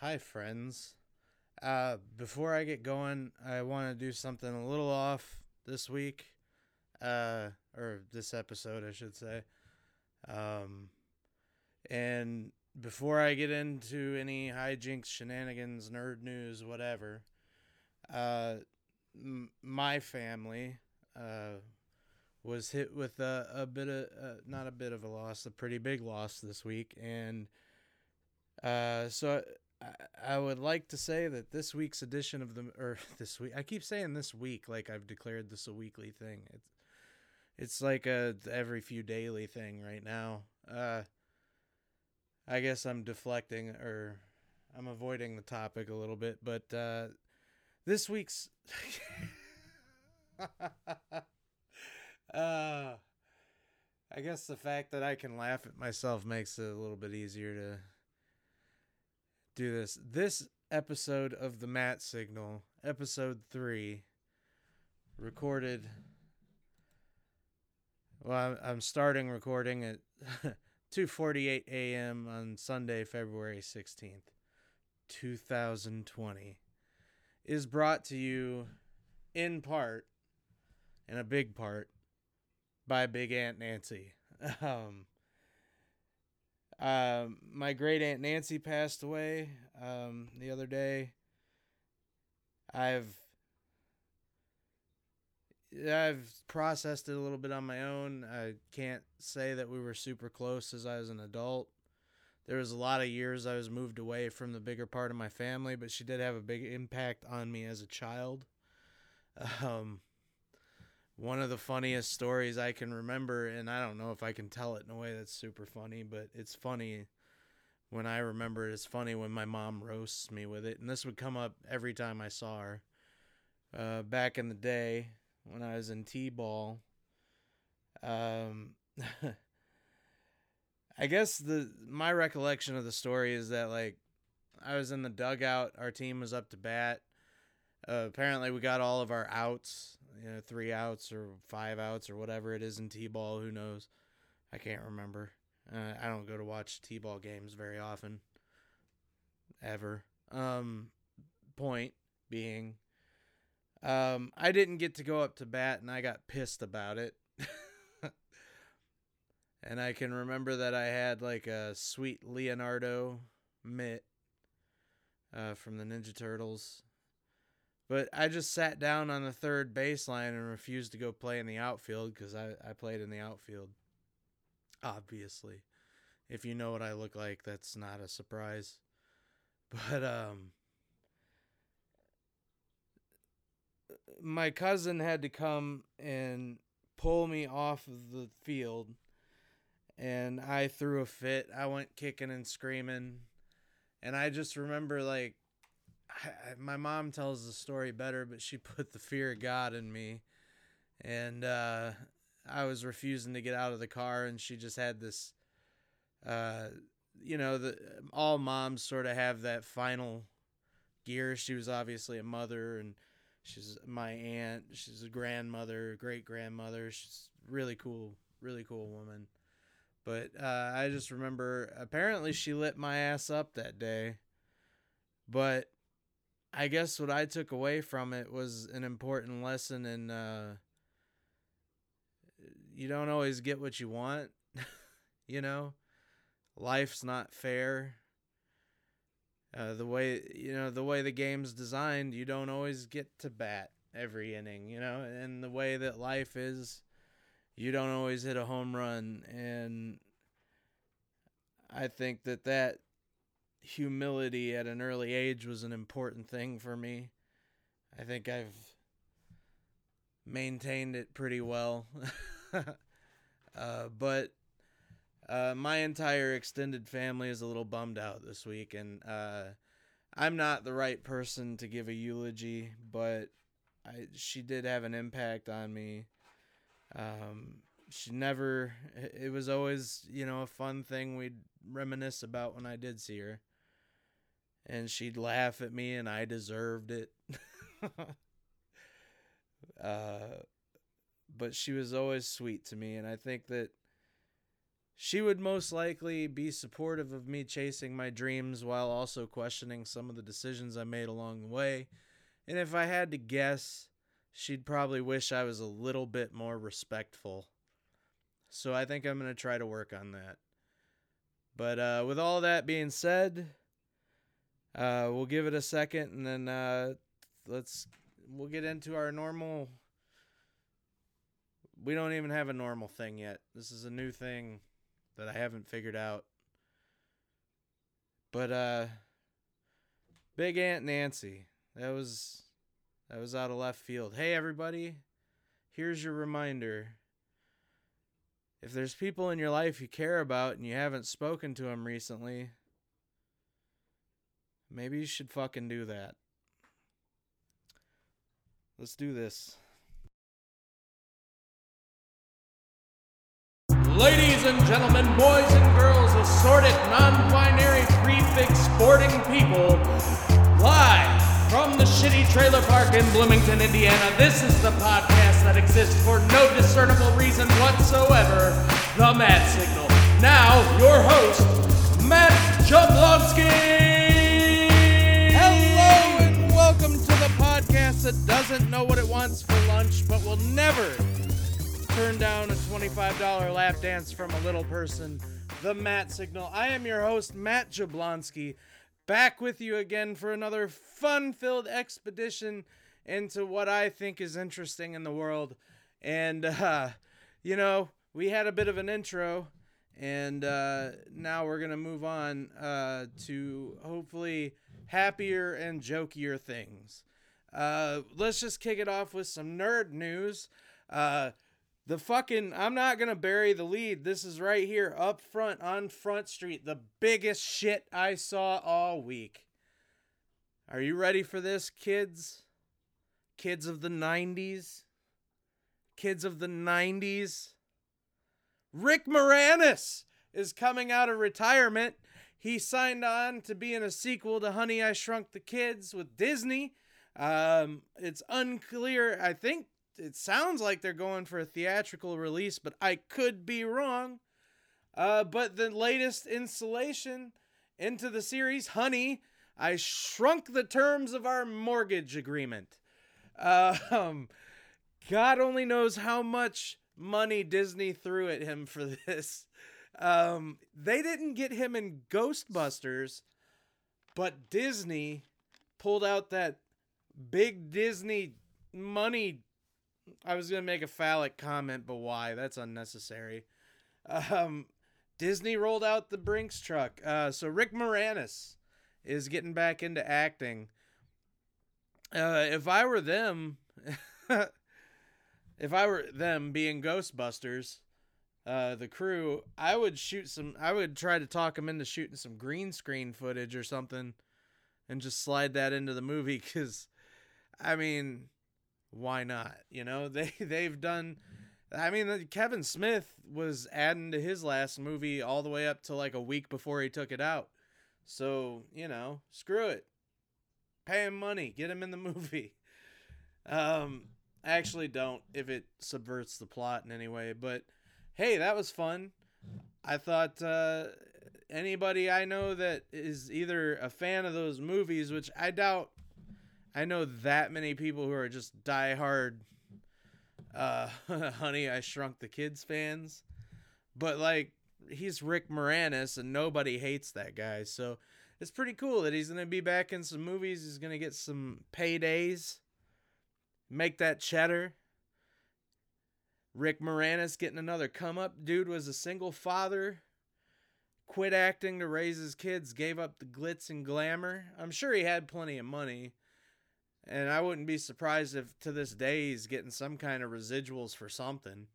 Hi, friends. Uh, before I get going, I want to do something a little off this week, uh, or this episode, I should say. Um, and before I get into any hijinks, shenanigans, nerd news, whatever, uh, m- my family, uh, was hit with a, a bit of, uh, not a bit of a loss, a pretty big loss this week. And, uh, so I, would like to say that this week's edition of the or this week I keep saying this week like I've declared this a weekly thing. It's it's like a every few daily thing right now. Uh I guess I'm deflecting or I'm avoiding the topic a little bit, but uh this week's uh I guess the fact that I can laugh at myself makes it a little bit easier to do this. This episode of the Matt Signal, episode three, recorded. Well, I'm, starting recording at 2:48 a.m. on Sunday, February 16th, 2020. Is brought to you in part, and a big part, by Big Aunt Nancy. Um, um, my great aunt Nancy passed away um, the other day. I've I've processed it a little bit on my own. I can't say that we were super close as I was an adult. There was a lot of years I was moved away from the bigger part of my family, but she did have a big impact on me as a child. Um, one of the funniest stories I can remember, and I don't know if I can tell it in a way that's super funny, but it's funny when I remember it. It's funny when my mom roasts me with it, and this would come up every time I saw her. Uh, back in the day when I was in T-ball, um, I guess the my recollection of the story is that like I was in the dugout, our team was up to bat. Uh, apparently, we got all of our outs you know, three outs or five outs or whatever it is in T-ball. Who knows? I can't remember. Uh, I don't go to watch T-ball games very often, ever. Um, point being, um, I didn't get to go up to bat, and I got pissed about it. and I can remember that I had like a sweet Leonardo mitt uh, from the Ninja Turtles but I just sat down on the third baseline and refused to go play in the outfield because I, I played in the outfield. Obviously. If you know what I look like, that's not a surprise. But um my cousin had to come and pull me off of the field and I threw a fit. I went kicking and screaming. And I just remember like I, my mom tells the story better, but she put the fear of God in me, and uh, I was refusing to get out of the car, and she just had this, uh, you know, the all moms sort of have that final gear. She was obviously a mother, and she's my aunt. She's a grandmother, great grandmother. She's really cool, really cool woman. But uh, I just remember apparently she lit my ass up that day. But I guess what I took away from it was an important lesson in uh, you don't always get what you want. you know, life's not fair. Uh, the way you know the way the game's designed, you don't always get to bat every inning. You know, and the way that life is, you don't always hit a home run. And I think that that humility at an early age was an important thing for me. I think I've maintained it pretty well. uh, but uh, my entire extended family is a little bummed out this week, and uh, I'm not the right person to give a eulogy, but I, she did have an impact on me. Um, she never, it was always, you know, a fun thing we'd reminisce about when I did see her and she'd laugh at me and I deserved it. uh, but she was always sweet to me and I think that she would most likely be supportive of me chasing my dreams while also questioning some of the decisions I made along the way. And if I had to guess, she'd probably wish I was a little bit more respectful. So I think I'm going to try to work on that. But uh, with all that being said, uh, we'll give it a second and then uh, let's we'll get into our normal we don't even have a normal thing yet. This is a new thing that I haven't figured out. But uh Big Aunt Nancy. That was that was out of left field. Hey everybody. Here's your reminder. If there's people in your life you care about and you haven't spoken to them recently, maybe you should fucking do that. Let's do this. Ladies and gentlemen, boys and girls, assorted, non binary, prefix sporting people, live from the shitty trailer park in Bloomington, Indiana, this is the podcast that exists for no discernible reason whatsoever The Matt Signal. Now, your host, Matt Jablonski. That doesn't know what it wants for lunch, but will never turn down a $25 lap dance from a little person, the Matt Signal. I am your host, Matt Jablonski, back with you again for another fun filled expedition into what I think is interesting in the world. And, uh, you know, we had a bit of an intro, and uh, now we're going to move on uh, to hopefully happier and jokier things. Uh, let's just kick it off with some nerd news. Uh, the fucking I'm not gonna bury the lead. This is right here up front on Front Street. The biggest shit I saw all week. Are you ready for this, kids? Kids of the 90s? Kids of the 90s? Rick Moranis is coming out of retirement. He signed on to be in a sequel to Honey I Shrunk the Kids with Disney. Um, it's unclear. I think it sounds like they're going for a theatrical release, but I could be wrong. Uh, but the latest installation into the series, Honey, I shrunk the terms of our mortgage agreement. Uh, um, God only knows how much money Disney threw at him for this. Um, they didn't get him in Ghostbusters, but Disney pulled out that big Disney money I was gonna make a phallic comment, but why? That's unnecessary. Um, Disney rolled out the Brinks truck. Uh, so Rick Moranis is getting back into acting. Uh, if I were them, if I were them being Ghostbusters, uh, the crew, I would shoot some. I would try to talk him into shooting some green screen footage or something, and just slide that into the movie. Cause, I mean, why not? You know, they they've done. I mean, Kevin Smith was adding to his last movie all the way up to like a week before he took it out. So you know, screw it. Pay him money, get him in the movie. Um, I actually, don't if it subverts the plot in any way. But hey, that was fun. I thought uh, anybody I know that is either a fan of those movies, which I doubt I know that many people who are just diehard uh Honey I Shrunk the Kids fans. But like he's Rick Moranis and nobody hates that guy. So it's pretty cool that he's going to be back in some movies. He's going to get some paydays. Make that cheddar. Rick Moranis getting another come up. Dude was a single father. Quit acting to raise his kids, gave up the glitz and glamour. I'm sure he had plenty of money. And I wouldn't be surprised if to this day he's getting some kind of residuals for something.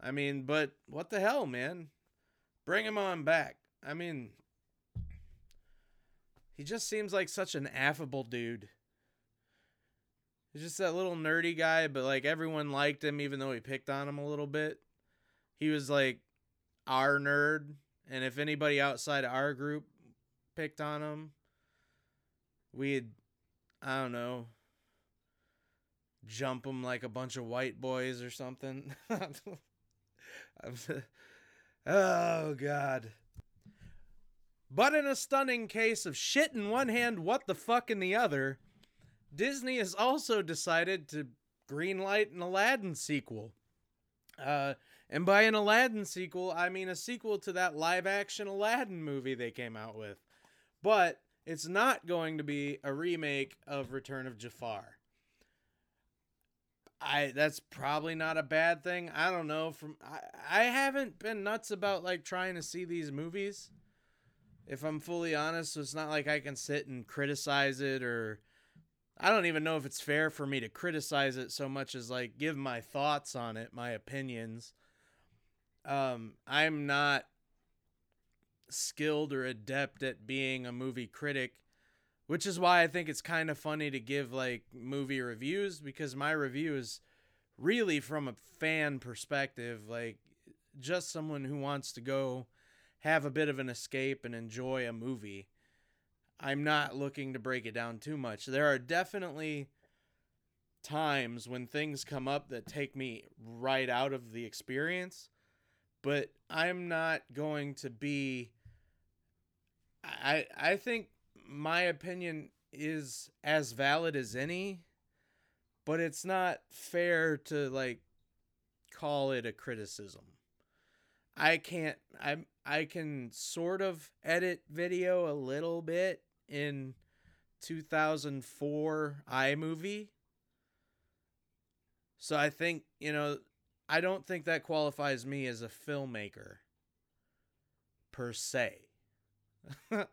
I mean, but what the hell, man? Bring him on back. I mean, he just seems like such an affable dude. He's just that little nerdy guy, but like everyone liked him even though he picked on him a little bit. He was like our nerd, and if anybody outside our group picked on him, we'd I don't know, jump them like a bunch of white boys or something. Oh, God. But in a stunning case of shit in one hand, what the fuck in the other, Disney has also decided to greenlight an Aladdin sequel. Uh, and by an Aladdin sequel, I mean a sequel to that live action Aladdin movie they came out with. But it's not going to be a remake of Return of Jafar. I that's probably not a bad thing. I don't know from I, I haven't been nuts about like trying to see these movies. If I'm fully honest, so it's not like I can sit and criticize it or I don't even know if it's fair for me to criticize it so much as like give my thoughts on it, my opinions. Um I'm not skilled or adept at being a movie critic which is why I think it's kind of funny to give like movie reviews because my review is really from a fan perspective, like just someone who wants to go have a bit of an escape and enjoy a movie. I'm not looking to break it down too much. There are definitely times when things come up that take me right out of the experience, but I'm not going to be I I think my opinion is as valid as any, but it's not fair to like call it a criticism. I can't I I can sort of edit video a little bit in 2004 iMovie. So I think, you know, I don't think that qualifies me as a filmmaker per se.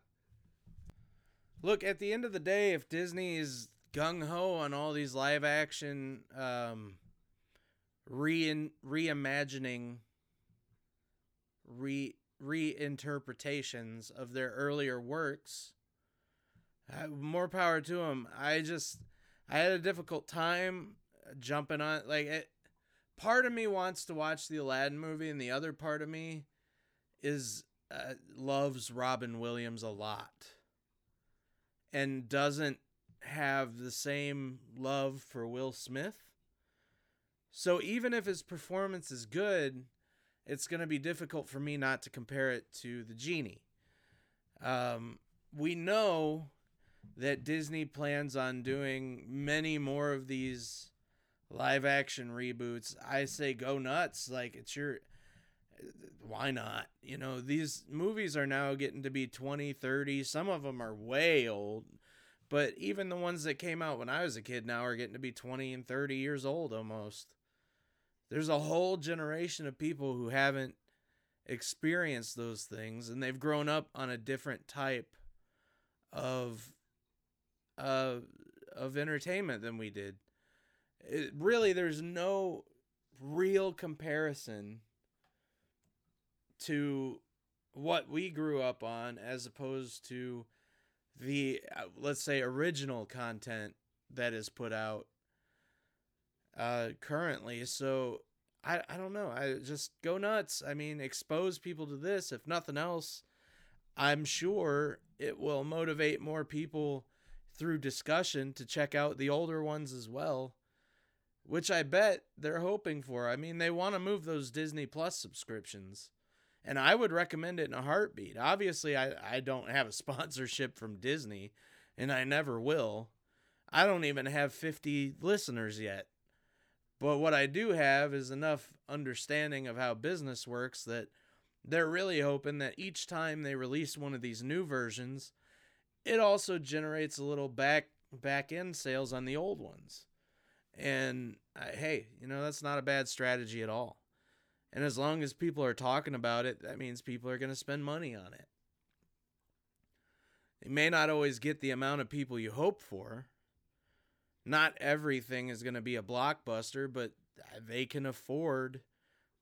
Look, at the end of the day, if Disney is gung ho on all these live action um, re reimagining, re reinterpretations of their earlier works, uh, more power to them. I just I had a difficult time jumping on like it. Part of me wants to watch the Aladdin movie, and the other part of me is uh, loves Robin Williams a lot and doesn't have the same love for Will Smith. So even if his performance is good, it's going to be difficult for me not to compare it to the genie. Um, we know that Disney plans on doing many more of these live action reboots. I say go nuts. Like it's your why not? You know, these movies are now getting to be 20, 30. Some of them are way old. But even the ones that came out when I was a kid now are getting to be 20 and 30 years old almost. There's a whole generation of people who haven't experienced those things and they've grown up on a different type of uh of entertainment than we did. It, really there's no real comparison to what we grew up on as opposed to the uh, let's say original content that is put out uh currently. So i i don't know. I just go nuts. I mean expose people to this. If nothing else i'm sure it will motivate more people through discussion to check out the older ones as well which i bet they're hoping for. I mean they want to move those disney plus subscriptions and I would recommend it in a heartbeat. Obviously, I, I don't have a sponsorship from Disney, and I never will. I don't even have 50 listeners yet. But what I do have is enough understanding of how business works that they're really hoping that each time they release one of these new versions, it also generates a little back back end sales on the old ones. And uh, hey, you know, that's not a bad strategy at all. And as long as people are talking about it, that means people are going to spend money on it. You may not always get the amount of people you hope for. Not everything is going to be a blockbuster, but they can afford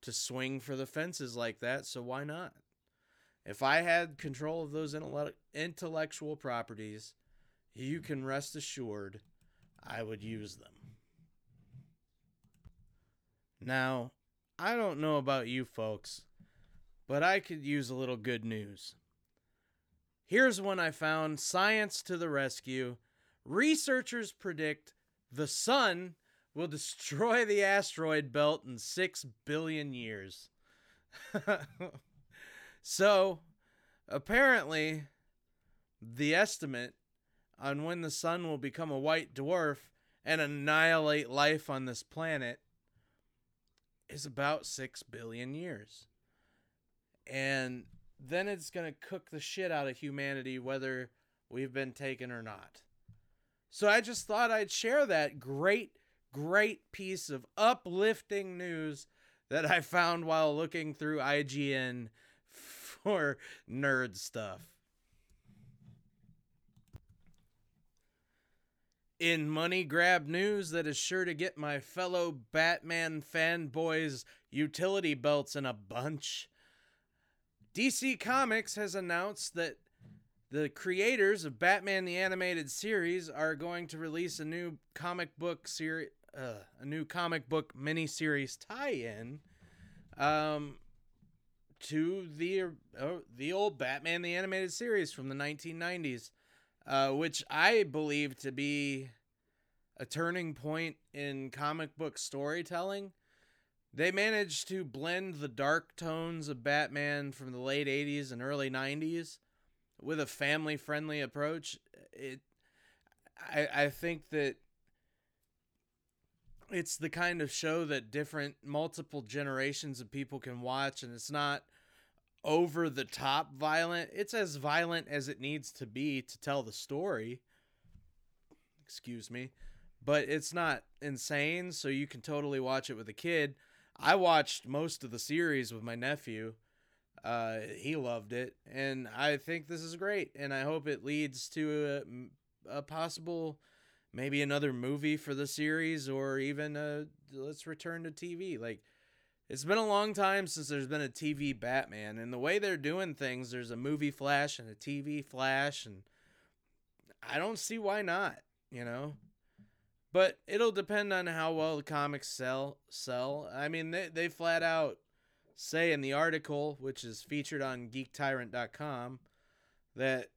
to swing for the fences like that, so why not? If I had control of those intellectual properties, you can rest assured I would use them. Now, I don't know about you folks, but I could use a little good news. Here's one I found Science to the rescue. Researchers predict the sun will destroy the asteroid belt in 6 billion years. So, apparently, the estimate on when the sun will become a white dwarf and annihilate life on this planet is about 6 billion years. And then it's going to cook the shit out of humanity whether we've been taken or not. So I just thought I'd share that great, great piece of uplifting news that I found while looking through IGN for nerd stuff. In money grab news that is sure to get my fellow Batman fanboys utility belts in a bunch, DC Comics has announced that the creators of Batman the Animated Series are going to release a new comic book series, uh, a new comic book miniseries tie-in um, to the uh, the old Batman the Animated Series from the 1990s, uh, which I believe to be a turning point in comic book storytelling. They managed to blend the dark tones of Batman from the late 80s and early 90s with a family friendly approach. It I I think that it's the kind of show that different multiple generations of people can watch and it's not over the top violent. It's as violent as it needs to be to tell the story. Excuse me. But it's not insane, so you can totally watch it with a kid. I watched most of the series with my nephew. Uh, he loved it, and I think this is great, and I hope it leads to a, a possible maybe another movie for the series or even a let's return to TV. Like it's been a long time since there's been a TV Batman, and the way they're doing things, there's a movie Flash and a TV Flash, and I don't see why not. You know, but it'll depend on how well the comics sell. Sell. I mean, they they flat out say in the article, which is featured on GeekTyrant.com, that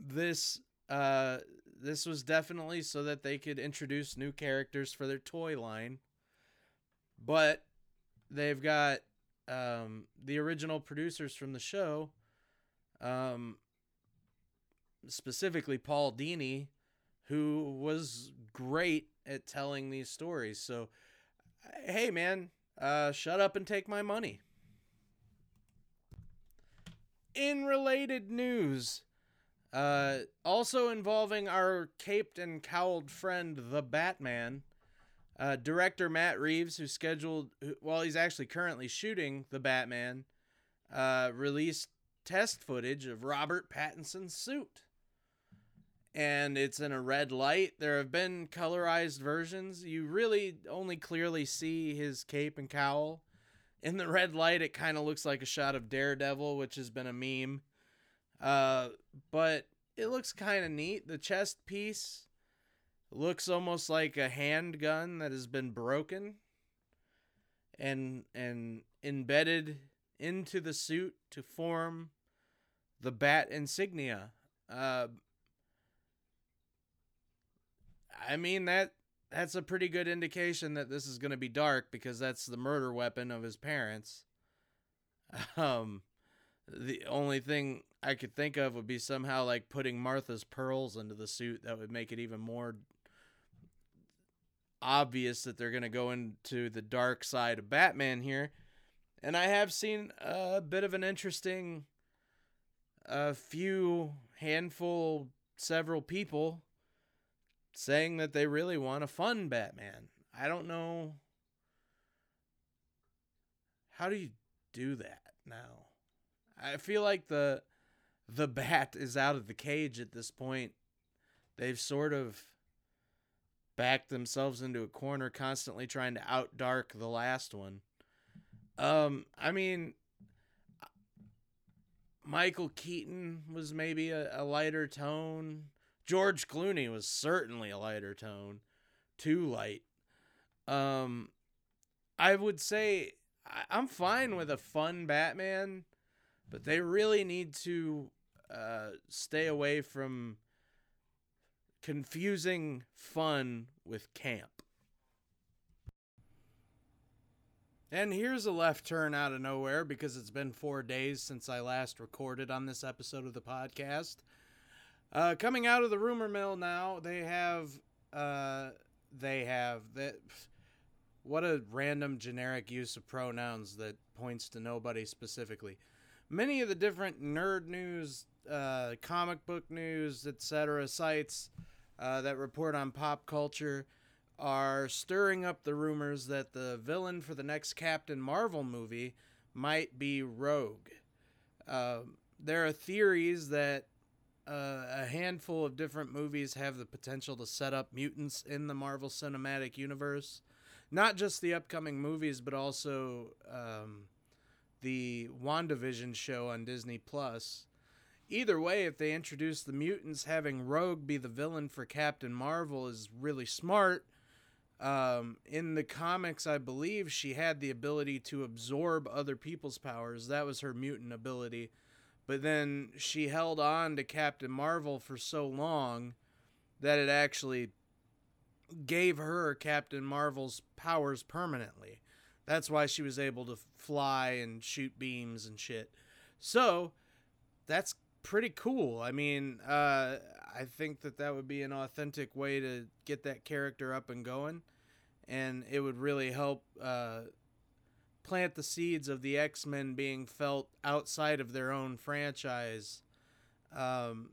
this uh this was definitely so that they could introduce new characters for their toy line. But they've got um, the original producers from the show, um, specifically Paul Dini, who was great at telling these stories. So, hey, man, uh, shut up and take my money. In related news, uh, also involving our caped and cowled friend, the Batman, uh, director Matt Reeves, who scheduled, while he's actually currently shooting the Batman, uh, released test footage of Robert Pattinson's suit. And it's in a red light. There have been colorized versions. You really only clearly see his cape and cowl. In the red light, it kind of looks like a shot of Daredevil, which has been a meme. Uh, but it looks kind of neat. The chest piece looks almost like a handgun that has been broken and and embedded into the suit to form the bat insignia. Uh, I mean that that's a pretty good indication that this is going to be dark because that's the murder weapon of his parents. Um, the only thing I could think of would be somehow like putting Martha's pearls into the suit. That would make it even more obvious that they're going to go into the dark side of Batman here. And I have seen a bit of an interesting a few handful several people saying that they really want a fun Batman. I don't know how do you do that now? I feel like the the bat is out of the cage at this point. They've sort of backed themselves into a corner, constantly trying to outdark the last one. Um, I mean, Michael Keaton was maybe a, a lighter tone. George Clooney was certainly a lighter tone, too light. Um, I would say I, I'm fine with a fun Batman, but they really need to uh, stay away from confusing fun with camp. And here's a left turn out of nowhere because it's been four days since I last recorded on this episode of the podcast. Uh, coming out of the rumor mill now, they have, uh, they have that. What a random generic use of pronouns that points to nobody specifically. Many of the different nerd news, uh, comic book news, etc. sites uh, that report on pop culture are stirring up the rumors that the villain for the next Captain Marvel movie might be Rogue. Uh, there are theories that uh, a handful of different movies have the potential to set up mutants in the Marvel Cinematic Universe. Not just the upcoming movies, but also um, the WandaVision show on Disney Plus. Either way, if they introduce the mutants, having Rogue be the villain for Captain Marvel is really smart um, in the comics, I believe she had the ability to absorb other people's powers. That was her mutant ability. But then she held on to Captain Marvel for so long that it actually gave her Captain Marvel's powers permanently. That's why she was able to fly and shoot beams and shit. So, that's pretty cool. I mean, uh, I think that that would be an authentic way to get that character up and going, and it would really help uh, plant the seeds of the X Men being felt outside of their own franchise. Um,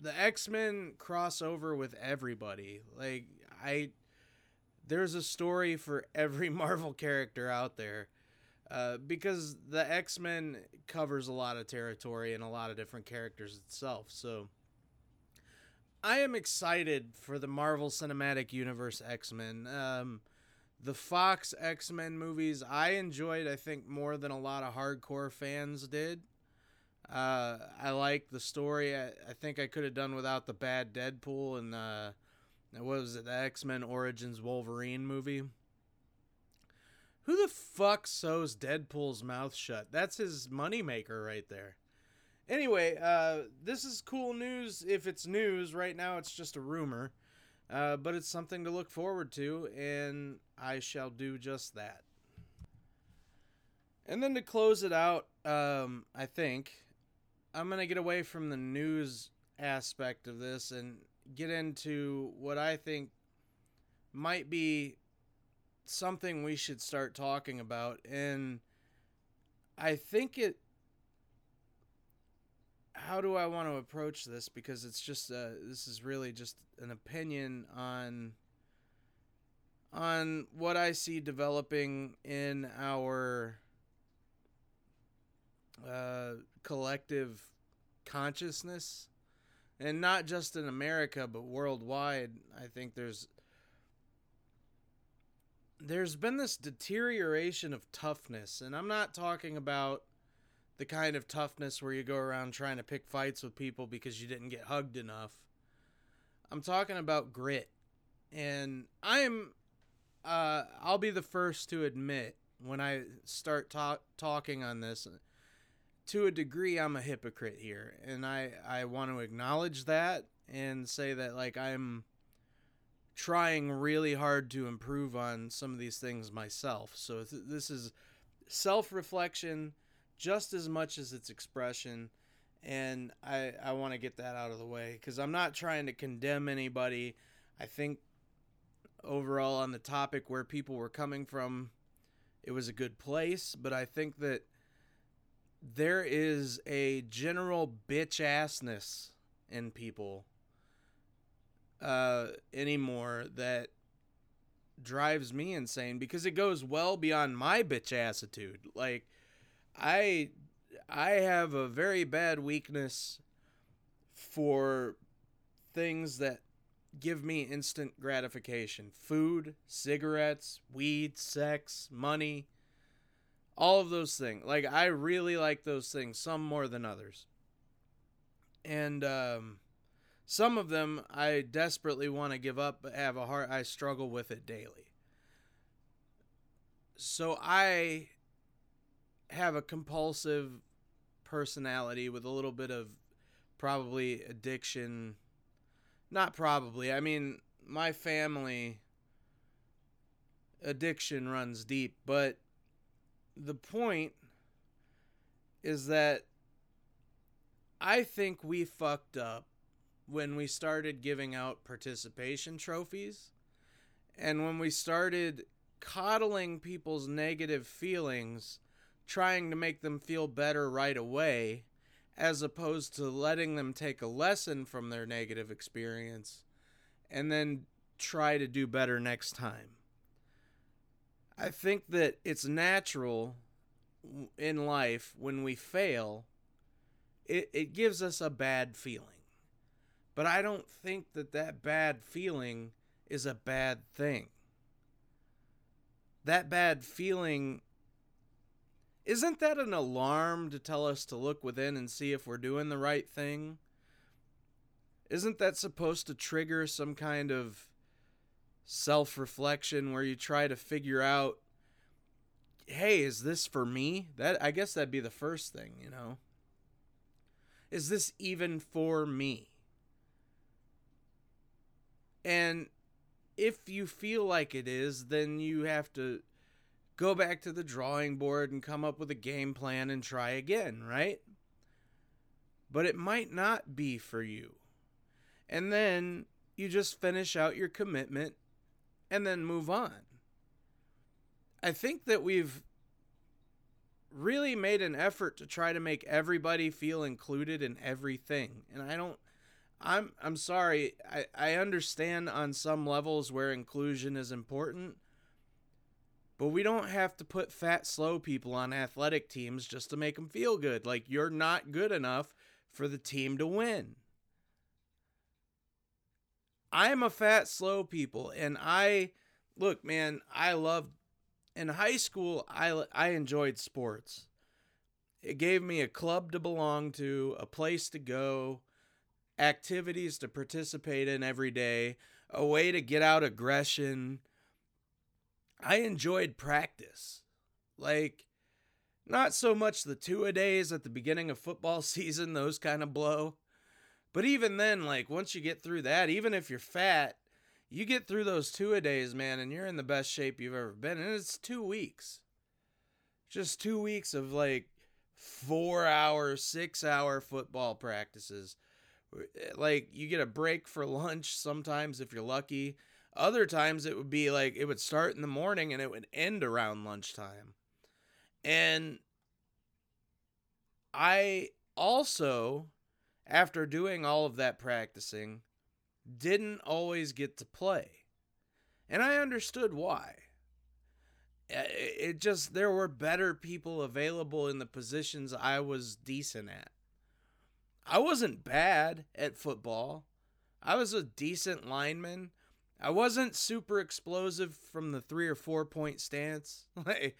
the X Men cross over with everybody. Like I, there's a story for every Marvel character out there. Uh, because the X Men covers a lot of territory and a lot of different characters itself. So I am excited for the Marvel Cinematic Universe X Men. Um, the Fox X Men movies I enjoyed, I think, more than a lot of hardcore fans did. Uh, I like the story. I, I think I could have done without the bad Deadpool and uh, what was it, the X Men Origins Wolverine movie. Who the fuck sews Deadpool's mouth shut? That's his moneymaker right there. Anyway, uh, this is cool news if it's news. Right now, it's just a rumor. Uh, but it's something to look forward to, and I shall do just that. And then to close it out, um, I think I'm going to get away from the news aspect of this and get into what I think might be something we should start talking about and I think it how do I want to approach this? Because it's just uh, this is really just an opinion on on what I see developing in our uh, collective consciousness. And not just in America but worldwide I think there's there's been this deterioration of toughness, and I'm not talking about the kind of toughness where you go around trying to pick fights with people because you didn't get hugged enough. I'm talking about grit. And I'm uh I'll be the first to admit when I start talk, talking on this to a degree I'm a hypocrite here and I I want to acknowledge that and say that like I'm trying really hard to improve on some of these things myself. So th- this is self reflection just as much as its expression. And I, I want to get that out of the way because I'm not trying to condemn anybody. I think overall on the topic where people were coming from, it was a good place. But I think that there is a general bitch assness in people uh, anymore that drives me insane because it goes well beyond my bitch attitude. Like I I have a very bad weakness for things that give me instant gratification. Food, cigarettes, weed, sex, money, all of those things. Like I really like those things some more than others. And um some of them I desperately want to give up, but have a heart. I struggle with it daily. So I have a compulsive personality with a little bit of probably addiction. Not probably. I mean, my family addiction runs deep, but the point is that I think we fucked up when we started giving out participation trophies and when we started coddling people's negative feelings, trying to make them feel better right away, as opposed to letting them take a lesson from their negative experience and then try to do better next time. I think that it's natural in life when we fail, it, it gives us a bad feeling. But I don't think that that bad feeling is a bad thing. That bad feeling isn't that an alarm to tell us to look within and see if we're doing the right thing? Isn't that supposed to trigger some kind of self reflection where you try to figure out hey, is this for me? That I guess that'd be the first thing, you know. Is this even for me? And if you feel like it is, then you have to go back to the drawing board and come up with a game plan and try again, right? But it might not be for you. And then you just finish out your commitment and then move on. I think that we've really made an effort to try to make everybody feel included in everything. And I don't I'm I'm sorry. I, I understand on some levels where inclusion is important. But we don't have to put fat slow people on athletic teams just to make them feel good. Like you're not good enough for the team to win. I'm a fat slow people and I look man, I love in high school, I, I enjoyed sports. It gave me a club to belong to, a place to go, activities to participate in every day, a way to get out aggression. I enjoyed practice. Like, not so much the two a days at the beginning of football season, those kind of blow. But even then, like, once you get through that, even if you're fat, you get through those two a days, man, and you're in the best shape you've ever been. And it's two weeks. Just two weeks of like four hour, six hour football practices. Like you get a break for lunch sometimes if you're lucky. Other times it would be like it would start in the morning and it would end around lunchtime. And I also, after doing all of that practicing, didn't always get to play. And I understood why. It just, there were better people available in the positions I was decent at. I wasn't bad at football. I was a decent lineman. I wasn't super explosive from the three or four point stance. Like,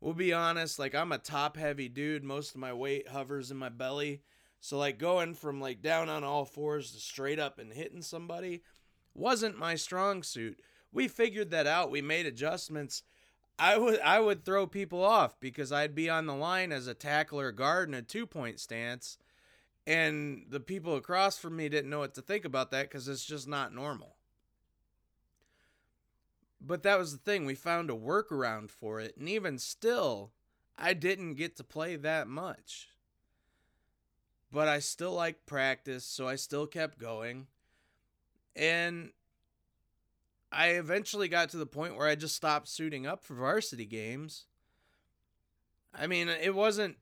we'll be honest, like, I'm a top heavy dude. Most of my weight hovers in my belly. So like going from like down on all fours to straight up and hitting somebody wasn't my strong suit. We figured that out. We made adjustments. I would I would throw people off because I'd be on the line as a tackler guard in a two point stance, and the people across from me didn't know what to think about that because it's just not normal. But that was the thing. We found a workaround for it, and even still, I didn't get to play that much but I still like practice, so I still kept going. And I eventually got to the point where I just stopped suiting up for varsity games. I mean, it wasn't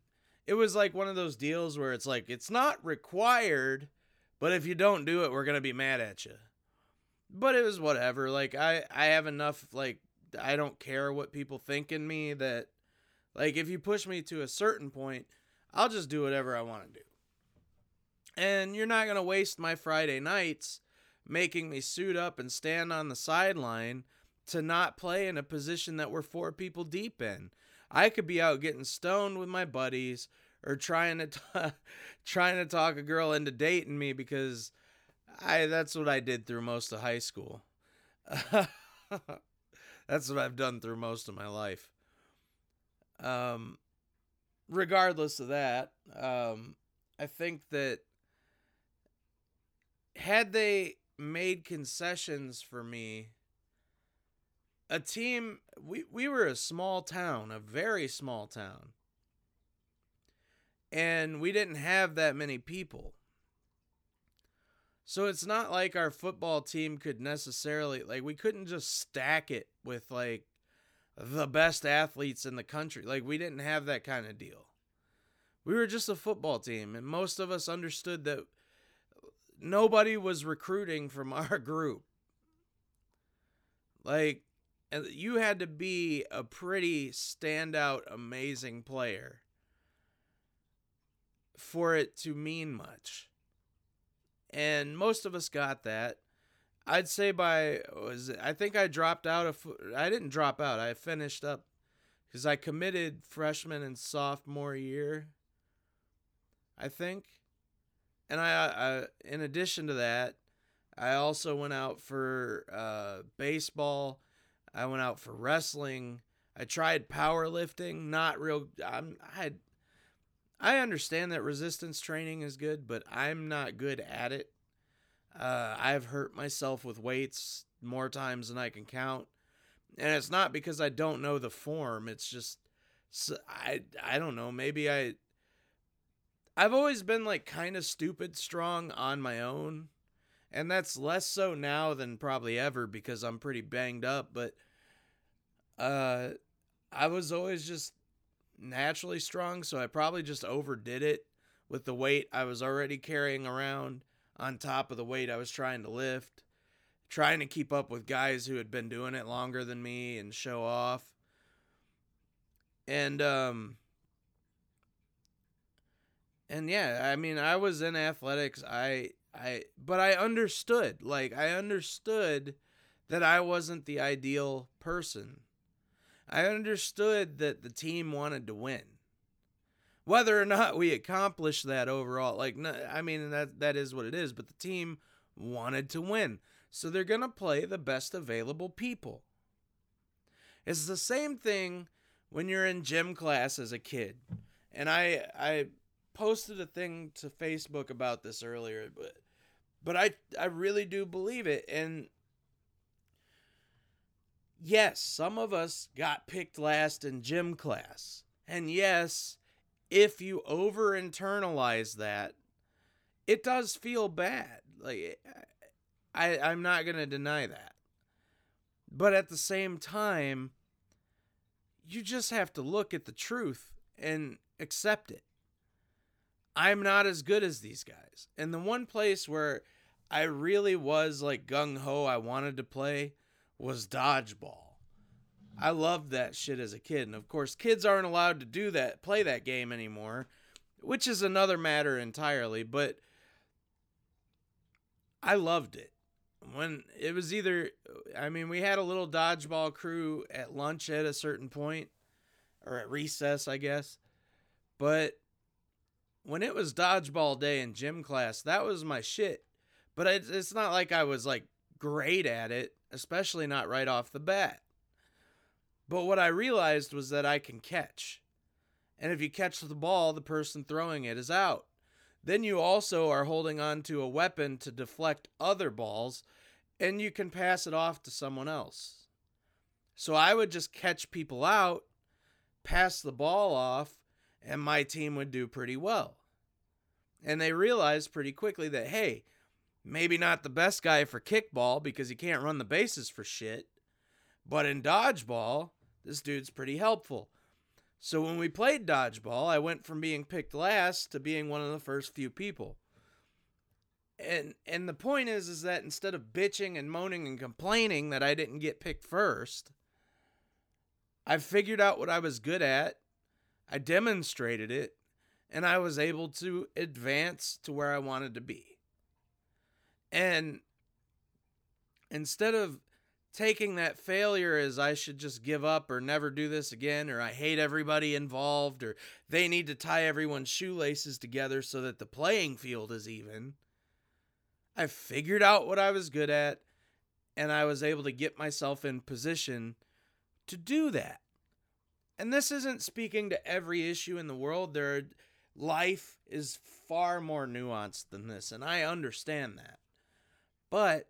it was like one of those deals where it's like it's not required, but if you don't do it, we're to be mad at you. But it was whatever. Like I I have enough like I don't care what people think in me that like if you push me to a certain point, I'll just do whatever I want to do. And you're not going to waste my Friday nights making me suit up and stand on the sideline to not play in a position that we're four people deep in. I could be out getting stoned with my buddies or trying to t- trying to talk a girl into dating me because I that's what I did through most of high school. that's what I've done through most of my life. Um regardless of that, um I think that had they made concessions for me a team we we were a small town, a very small town. And we didn't have that many people. So it's not like our football team could necessarily like we couldn't just stack it with like the best athletes in the country. Like we didn't have that kind of deal. We were just a football team and most of us understood that nobody was recruiting from our group. Like you had to be a pretty standout amazing player for it to mean much. And most of us got that. I'd say by was it, I think I dropped out of I didn't drop out. I finished up cuz I committed freshman and sophomore year. I think. And I, I in addition to that, I also went out for uh, baseball. I went out for wrestling. I tried powerlifting. Not real. I'm. I. I understand that resistance training is good, but I'm not good at it. Uh, I've hurt myself with weights more times than I can count, and it's not because I don't know the form. It's just I. I don't know. Maybe I. I've always been like kind of stupid strong on my own and that's less so now than probably ever because I'm pretty banged up. But uh, I was always just naturally strong, so I probably just overdid it with the weight I was already carrying around on top of the weight I was trying to lift, trying to keep up with guys who had been doing it longer than me and show off. And um and yeah, I mean, I was in athletics. I I but I understood. Like I understood that I wasn't the ideal person. I understood that the team wanted to win. Whether or not we accomplished that overall, like I mean that that is what it is, but the team wanted to win. So they're going to play the best available people. It's the same thing when you're in gym class as a kid. And I I posted a thing to Facebook about this earlier, but but I I really do believe it and yes, some of us got picked last in gym class. And yes, if you over internalize that, it does feel bad. Like I I'm not going to deny that. But at the same time, you just have to look at the truth and accept it. I'm not as good as these guys. And the one place where I really was like gung ho, I wanted to play was dodgeball. I loved that shit as a kid. And of course, kids aren't allowed to do that, play that game anymore, which is another matter entirely. But I loved it. When it was either, I mean, we had a little dodgeball crew at lunch at a certain point, or at recess, I guess. But when it was dodgeball day in gym class, that was my shit. But it's not like I was like great at it, especially not right off the bat. But what I realized was that I can catch. And if you catch the ball, the person throwing it is out. Then you also are holding on to a weapon to deflect other balls, and you can pass it off to someone else. So I would just catch people out, pass the ball off, and my team would do pretty well. And they realized pretty quickly that, hey, maybe not the best guy for kickball because he can't run the bases for shit, but in dodgeball, this dude's pretty helpful. So when we played dodgeball, I went from being picked last to being one of the first few people. And and the point is is that instead of bitching and moaning and complaining that I didn't get picked first, I figured out what I was good at I demonstrated it, and I was able to advance to where I wanted to be. And instead of taking that failure as I should just give up or never do this again, or I hate everybody involved, or they need to tie everyone's shoelaces together so that the playing field is even, I figured out what I was good at, and I was able to get myself in position to do that and this isn't speaking to every issue in the world. There, life is far more nuanced than this, and I understand that. But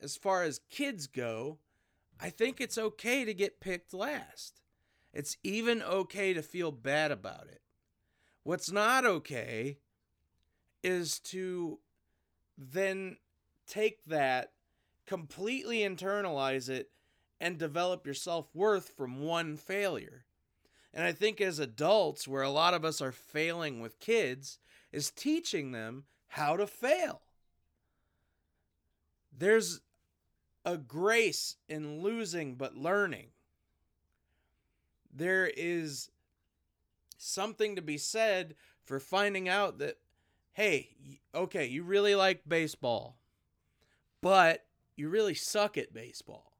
as far as kids go, I think it's okay to get picked last. It's even okay to feel bad about it. What's not okay is to then take that, completely internalize it, and develop your self worth from one failure. And I think as adults, where a lot of us are failing with kids, is teaching them how to fail. There's a grace in losing but learning. There is something to be said for finding out that, hey, okay, you really like baseball, but you really suck at baseball.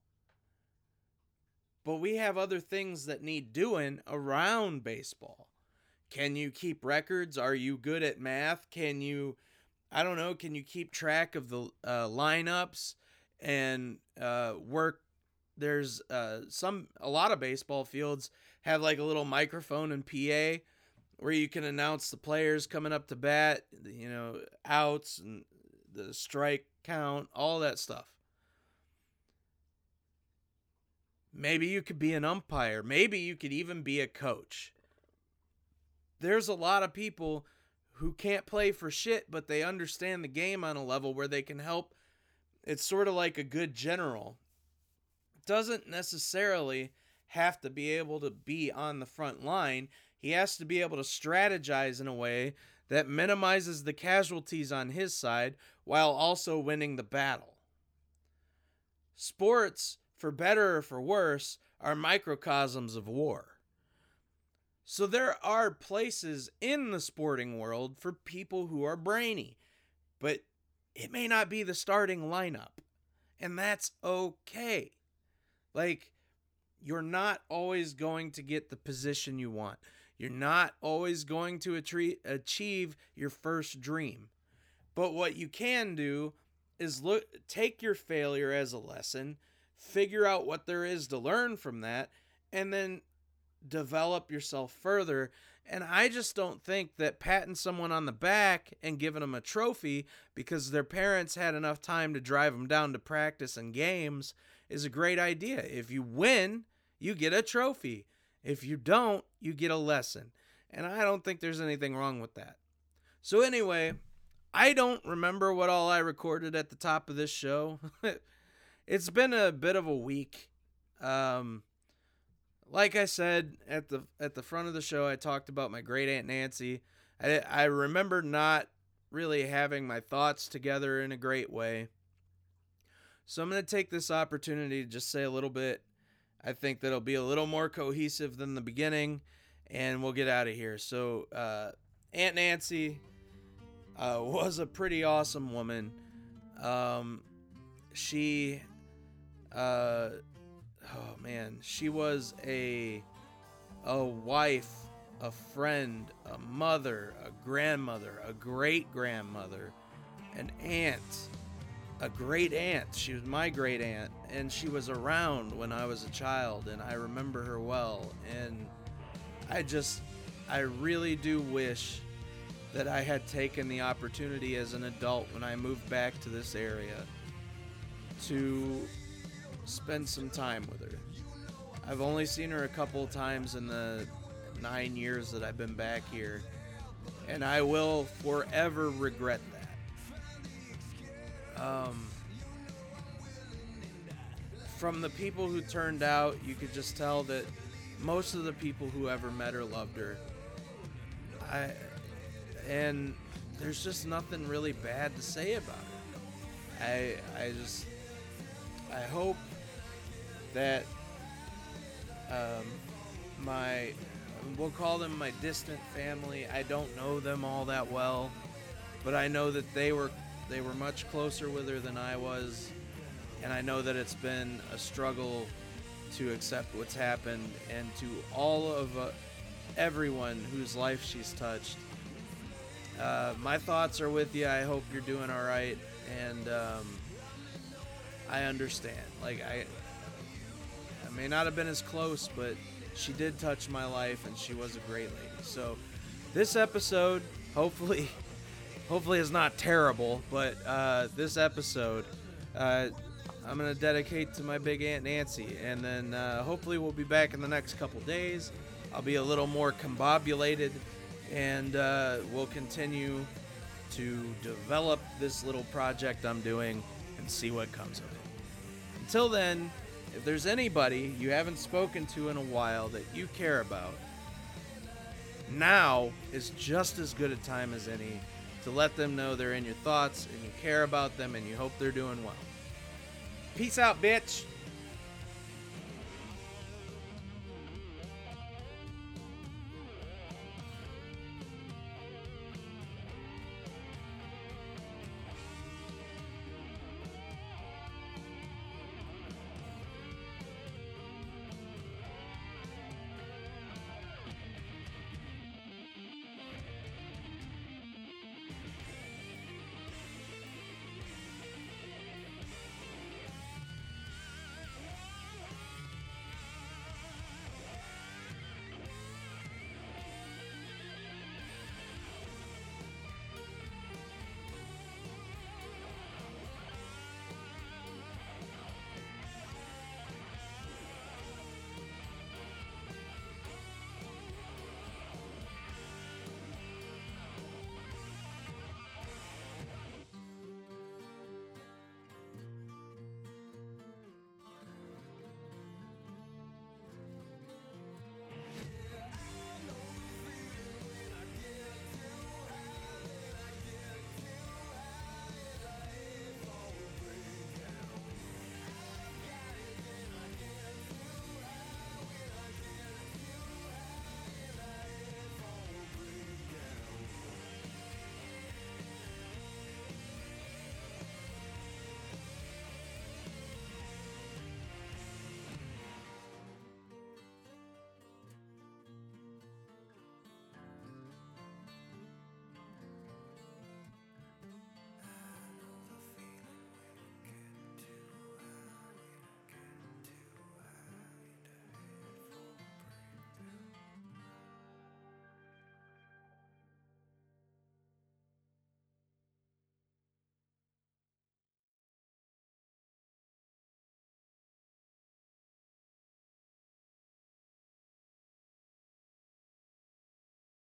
But we have other things that need doing around baseball. Can you keep records? Are you good at math? Can you, I don't know, can you keep track of the uh, lineups and uh, work? There's uh, some, a lot of baseball fields have like a little microphone and PA where you can announce the players coming up to bat, you know, outs and the strike count, all that stuff. Maybe you could be an umpire. Maybe you could even be a coach. There's a lot of people who can't play for shit, but they understand the game on a level where they can help. It's sort of like a good general. Doesn't necessarily have to be able to be on the front line. He has to be able to strategize in a way that minimizes the casualties on his side while also winning the battle. Sports for better or for worse, are microcosms of war. So there are places in the sporting world for people who are brainy, but it may not be the starting lineup. And that's okay. Like, you're not always going to get the position you want. You're not always going to achieve your first dream. But what you can do is look take your failure as a lesson figure out what there is to learn from that, and then develop yourself further. And I just don't think that patting someone on the back and giving them a trophy because their parents had enough time to drive them down to practice and games is a great idea. If you win, you get a trophy. If you don't, you get a lesson. And I don't think there's anything wrong with that. So, anyway, I don't remember what all I recorded at the top of this show. it's been a bit of a week. Um, like I said at the at the front of the show, I talked about my great aunt Nancy. I I remember not really having my thoughts together in a great way. So I'm going to take this opportunity to just say a little bit. I think that'll be a little more cohesive than the beginning, and we'll get out of here. So uh, Aunt Nancy uh, was a pretty awesome woman. Um, she uh, oh man, she was a a wife, a friend, a mother, a grandmother, a great grandmother, an aunt, a great aunt. She was my great aunt, and she was around when I was a child, and I remember her well. And I just, I really do wish that I had taken the opportunity as an adult when I moved back to this area to spend some time with her. I've only seen her a couple times in the nine years that I've been back here, and I will forever regret that. Um, from the people who turned out, you could just tell that most of the people who ever met her loved her. I and there's just nothing really bad to say about her. I I just I hope that um, my we'll call them my distant family. I don't know them all that well, but I know that they were they were much closer with her than I was, and I know that it's been a struggle to accept what's happened and to all of uh, everyone whose life she's touched. Uh, my thoughts are with you. I hope you're doing all right, and um, I understand. Like I, may not have been as close, but she did touch my life, and she was a great lady. So, this episode, hopefully, hopefully is not terrible, but uh, this episode, uh, I'm gonna dedicate to my big aunt Nancy, and then uh, hopefully we'll be back in the next couple days. I'll be a little more combobulated, and uh, we'll continue to develop this little project I'm doing and see what comes of it. Until then, if there's anybody you haven't spoken to in a while that you care about, now is just as good a time as any to let them know they're in your thoughts and you care about them and you hope they're doing well. Peace out, bitch.